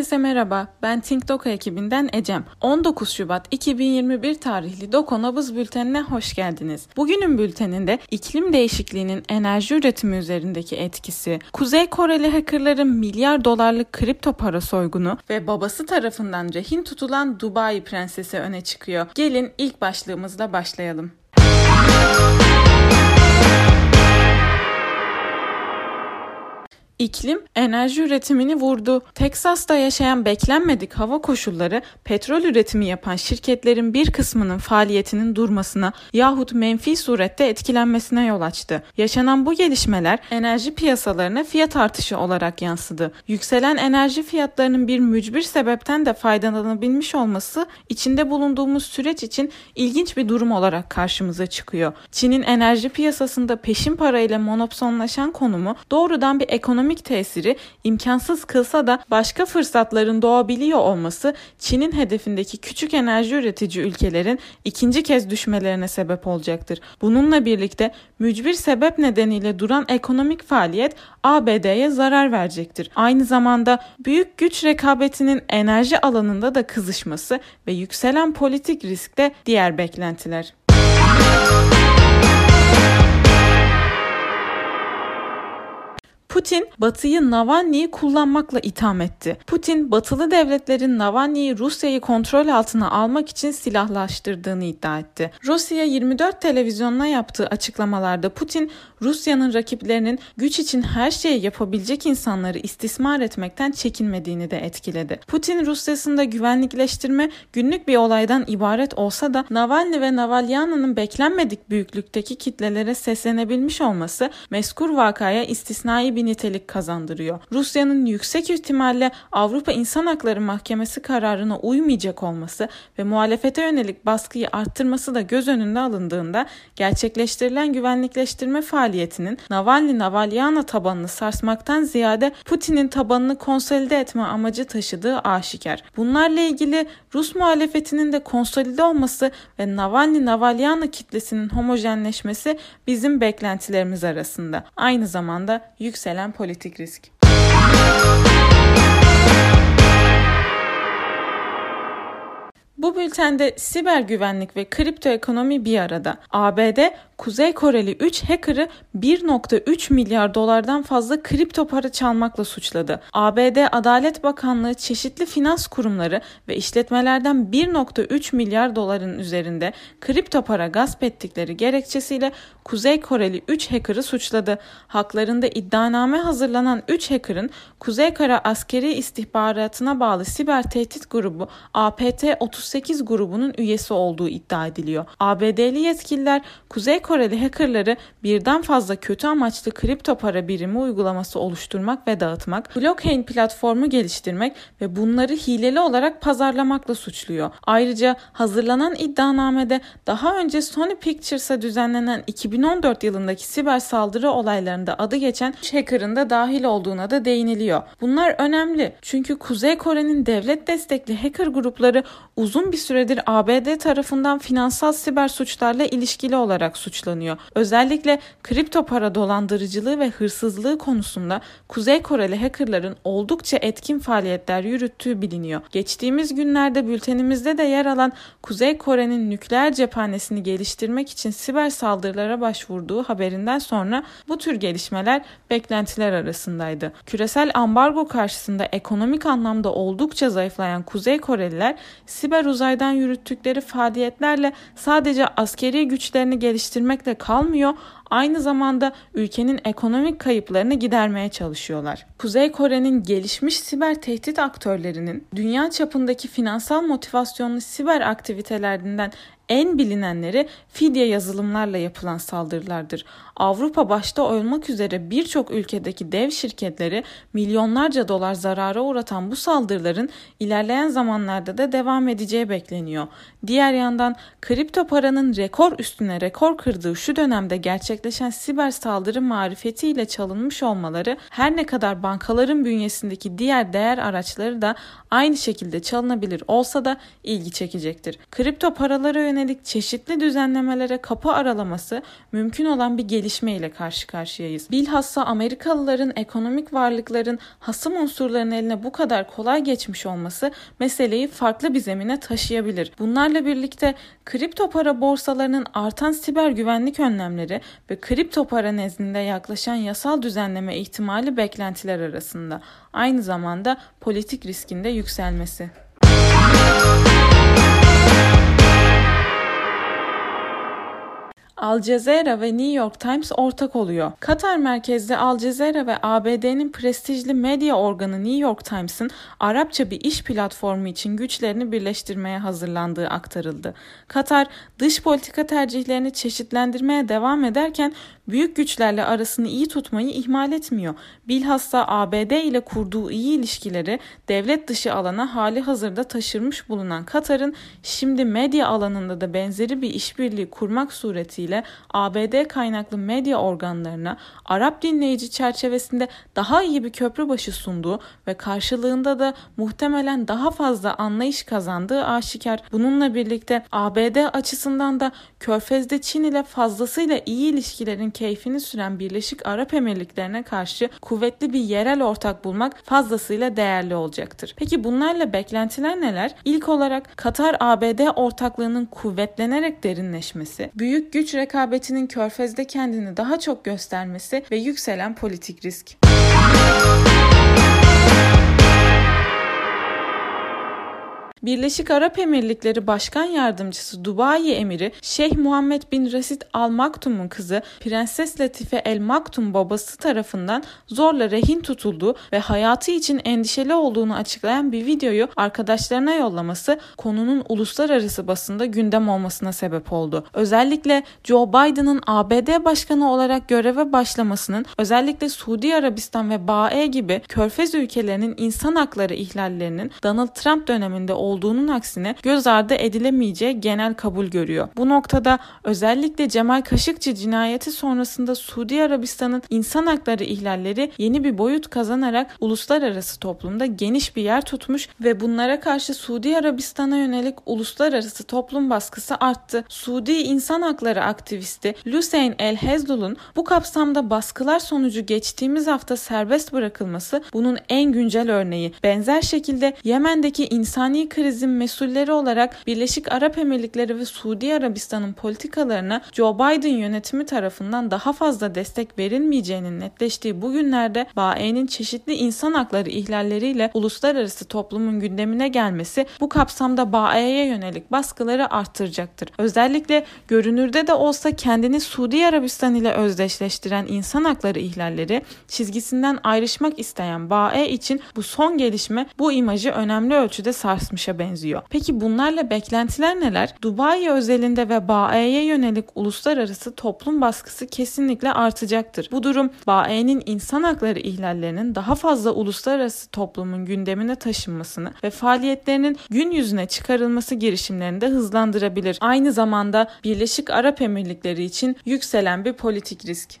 Herkese merhaba, ben Think Doko ekibinden Ecem. 19 Şubat 2021 tarihli Doko Nabız Bülteni'ne hoş geldiniz. Bugünün bülteninde iklim değişikliğinin enerji üretimi üzerindeki etkisi, Kuzey Koreli hackerların milyar dolarlık kripto para soygunu ve babası tarafından rehin tutulan Dubai prensesi öne çıkıyor. Gelin ilk başlığımızla başlayalım. İklim enerji üretimini vurdu. Teksas'ta yaşayan beklenmedik hava koşulları petrol üretimi yapan şirketlerin bir kısmının faaliyetinin durmasına yahut menfi surette etkilenmesine yol açtı. Yaşanan bu gelişmeler enerji piyasalarına fiyat artışı olarak yansıdı. Yükselen enerji fiyatlarının bir mücbir sebepten de faydalanabilmiş olması içinde bulunduğumuz süreç için ilginç bir durum olarak karşımıza çıkıyor. Çin'in enerji piyasasında peşin parayla monopsonlaşan konumu doğrudan bir ekonomi ekonomik tesiri imkansız kılsa da başka fırsatların doğabiliyor olması Çin'in hedefindeki küçük enerji üretici ülkelerin ikinci kez düşmelerine sebep olacaktır. Bununla birlikte mücbir sebep nedeniyle duran ekonomik faaliyet ABD'ye zarar verecektir. Aynı zamanda büyük güç rekabetinin enerji alanında da kızışması ve yükselen politik riskte diğer beklentiler. Putin Batı'yı Navalny'yi kullanmakla itham etti. Putin batılı devletlerin Navalny'yi Rusya'yı kontrol altına almak için silahlaştırdığını iddia etti. Rusya 24 televizyonuna yaptığı açıklamalarda Putin Rusya'nın rakiplerinin güç için her şeyi yapabilecek insanları istismar etmekten çekinmediğini de etkiledi. Putin Rusya'sında güvenlikleştirme günlük bir olaydan ibaret olsa da Navalny ve Navalyana'nın beklenmedik büyüklükteki kitlelere seslenebilmiş olması meskur vakaya istisnai bir nitelik kazandırıyor. Rusya'nın yüksek ihtimalle Avrupa İnsan Hakları Mahkemesi kararına uymayacak olması ve muhalefete yönelik baskıyı arttırması da göz önünde alındığında gerçekleştirilen güvenlikleştirme faaliyetinin Navalny-Navalyana tabanını sarsmaktan ziyade Putin'in tabanını konsolide etme amacı taşıdığı aşikar. Bunlarla ilgili Rus muhalefetinin de konsolide olması ve Navalny-Navalyana kitlesinin homojenleşmesi bizim beklentilerimiz arasında. Aynı zamanda yükselen politik risk. Bu bültende siber güvenlik ve kripto ekonomi bir arada. ABD Kuzey Koreli 3 hacker'ı 1.3 milyar dolardan fazla kripto para çalmakla suçladı. ABD Adalet Bakanlığı çeşitli finans kurumları ve işletmelerden 1.3 milyar doların üzerinde kripto para gasp ettikleri gerekçesiyle Kuzey Koreli 3 hacker'ı suçladı. Haklarında iddianame hazırlanan 3 hacker'ın Kuzey Kore askeri istihbaratına bağlı siber tehdit grubu APT-38 grubunun üyesi olduğu iddia ediliyor. ABD'li yetkililer Kuzey Koreli hackerları birden fazla kötü amaçlı kripto para birimi uygulaması oluşturmak ve dağıtmak, blockchain platformu geliştirmek ve bunları hileli olarak pazarlamakla suçluyor. Ayrıca hazırlanan iddianamede daha önce Sony Pictures'a düzenlenen 2014 yılındaki siber saldırı olaylarında adı geçen hacker'ın da dahil olduğuna da değiniliyor. Bunlar önemli çünkü Kuzey Kore'nin devlet destekli hacker grupları uzun bir süredir ABD tarafından finansal siber suçlarla ilişkili olarak suçlanıyor suçlanıyor. Özellikle kripto para dolandırıcılığı ve hırsızlığı konusunda Kuzey Koreli hackerların oldukça etkin faaliyetler yürüttüğü biliniyor. Geçtiğimiz günlerde bültenimizde de yer alan Kuzey Kore'nin nükleer cephanesini geliştirmek için siber saldırılara başvurduğu haberinden sonra bu tür gelişmeler beklentiler arasındaydı. Küresel ambargo karşısında ekonomik anlamda oldukça zayıflayan Kuzey Koreliler siber uzaydan yürüttükleri faaliyetlerle sadece askeri güçlerini geliştirmek etmekle kalmıyor, aynı zamanda ülkenin ekonomik kayıplarını gidermeye çalışıyorlar. Kuzey Kore'nin gelişmiş siber tehdit aktörlerinin dünya çapındaki finansal motivasyonlu siber aktivitelerinden en bilinenleri fidye yazılımlarla yapılan saldırılardır. Avrupa başta olmak üzere birçok ülkedeki dev şirketleri milyonlarca dolar zarara uğratan bu saldırıların ilerleyen zamanlarda da devam edeceği bekleniyor. Diğer yandan kripto paranın rekor üstüne rekor kırdığı şu dönemde gerçekleşen siber saldırı marifetiyle çalınmış olmaları her ne kadar bankaların bünyesindeki diğer değer araçları da aynı şekilde çalınabilir olsa da ilgi çekecektir. Kripto paralara yönelik yönelik çeşitli düzenlemelere kapı aralaması mümkün olan bir gelişme ile karşı karşıyayız. Bilhassa Amerikalıların ekonomik varlıkların hasım unsurların eline bu kadar kolay geçmiş olması meseleyi farklı bir zemine taşıyabilir. Bunlarla birlikte kripto para borsalarının artan siber güvenlik önlemleri ve kripto para nezdinde yaklaşan yasal düzenleme ihtimali beklentiler arasında. Aynı zamanda politik riskinde yükselmesi. Al Jazeera ve New York Times ortak oluyor. Katar merkezli Al Jazeera ve ABD'nin prestijli medya organı New York Times'ın Arapça bir iş platformu için güçlerini birleştirmeye hazırlandığı aktarıldı. Katar dış politika tercihlerini çeşitlendirmeye devam ederken büyük güçlerle arasını iyi tutmayı ihmal etmiyor. Bilhassa ABD ile kurduğu iyi ilişkileri devlet dışı alana hali hazırda taşırmış bulunan Katar'ın şimdi medya alanında da benzeri bir işbirliği kurmak suretiyle ABD kaynaklı medya organlarına Arap dinleyici çerçevesinde daha iyi bir köprü başı sunduğu ve karşılığında da muhtemelen daha fazla anlayış kazandığı aşikar. Bununla birlikte ABD açısından da Körfez'de Çin ile fazlasıyla iyi ilişkilerin keyfini süren Birleşik Arap Emirlikleri'ne karşı kuvvetli bir yerel ortak bulmak fazlasıyla değerli olacaktır. Peki bunlarla beklentiler neler? İlk olarak Katar-ABD ortaklığının kuvvetlenerek derinleşmesi, büyük güç rekabetinin körfezde kendini daha çok göstermesi ve yükselen politik risk. Birleşik Arap Emirlikleri Başkan Yardımcısı Dubai Emiri Şeyh Muhammed bin Rasid Al Maktum'un kızı Prenses Latife El Maktum babası tarafından zorla rehin tutulduğu ve hayatı için endişeli olduğunu açıklayan bir videoyu arkadaşlarına yollaması konunun uluslararası basında gündem olmasına sebep oldu. Özellikle Joe Biden'ın ABD başkanı olarak göreve başlamasının özellikle Suudi Arabistan ve BAE gibi körfez ülkelerinin insan hakları ihlallerinin Donald Trump döneminde olduğu olduğunun aksine göz ardı edilemeyeceği genel kabul görüyor. Bu noktada özellikle Cemal Kaşıkçı cinayeti sonrasında Suudi Arabistan'ın insan hakları ihlalleri yeni bir boyut kazanarak uluslararası toplumda geniş bir yer tutmuş ve bunlara karşı Suudi Arabistan'a yönelik uluslararası toplum baskısı arttı. Suudi insan hakları aktivisti Hüseyin El Hezlul'un bu kapsamda baskılar sonucu geçtiğimiz hafta serbest bırakılması bunun en güncel örneği. Benzer şekilde Yemen'deki insani krizin mesulleri olarak Birleşik Arap Emirlikleri ve Suudi Arabistan'ın politikalarına Joe Biden yönetimi tarafından daha fazla destek verilmeyeceğinin netleştiği bu günlerde BAE'nin çeşitli insan hakları ihlalleriyle uluslararası toplumun gündemine gelmesi bu kapsamda BAE'ye yönelik baskıları arttıracaktır. Özellikle görünürde de olsa kendini Suudi Arabistan ile özdeşleştiren insan hakları ihlalleri çizgisinden ayrışmak isteyen BAE için bu son gelişme bu imajı önemli ölçüde sarsmışa savaşa benziyor. Peki bunlarla beklentiler neler? Dubai özelinde ve BAE'ye yönelik uluslararası toplum baskısı kesinlikle artacaktır. Bu durum BAE'nin insan hakları ihlallerinin daha fazla uluslararası toplumun gündemine taşınmasını ve faaliyetlerinin gün yüzüne çıkarılması girişimlerini de hızlandırabilir. Aynı zamanda Birleşik Arap Emirlikleri için yükselen bir politik risk.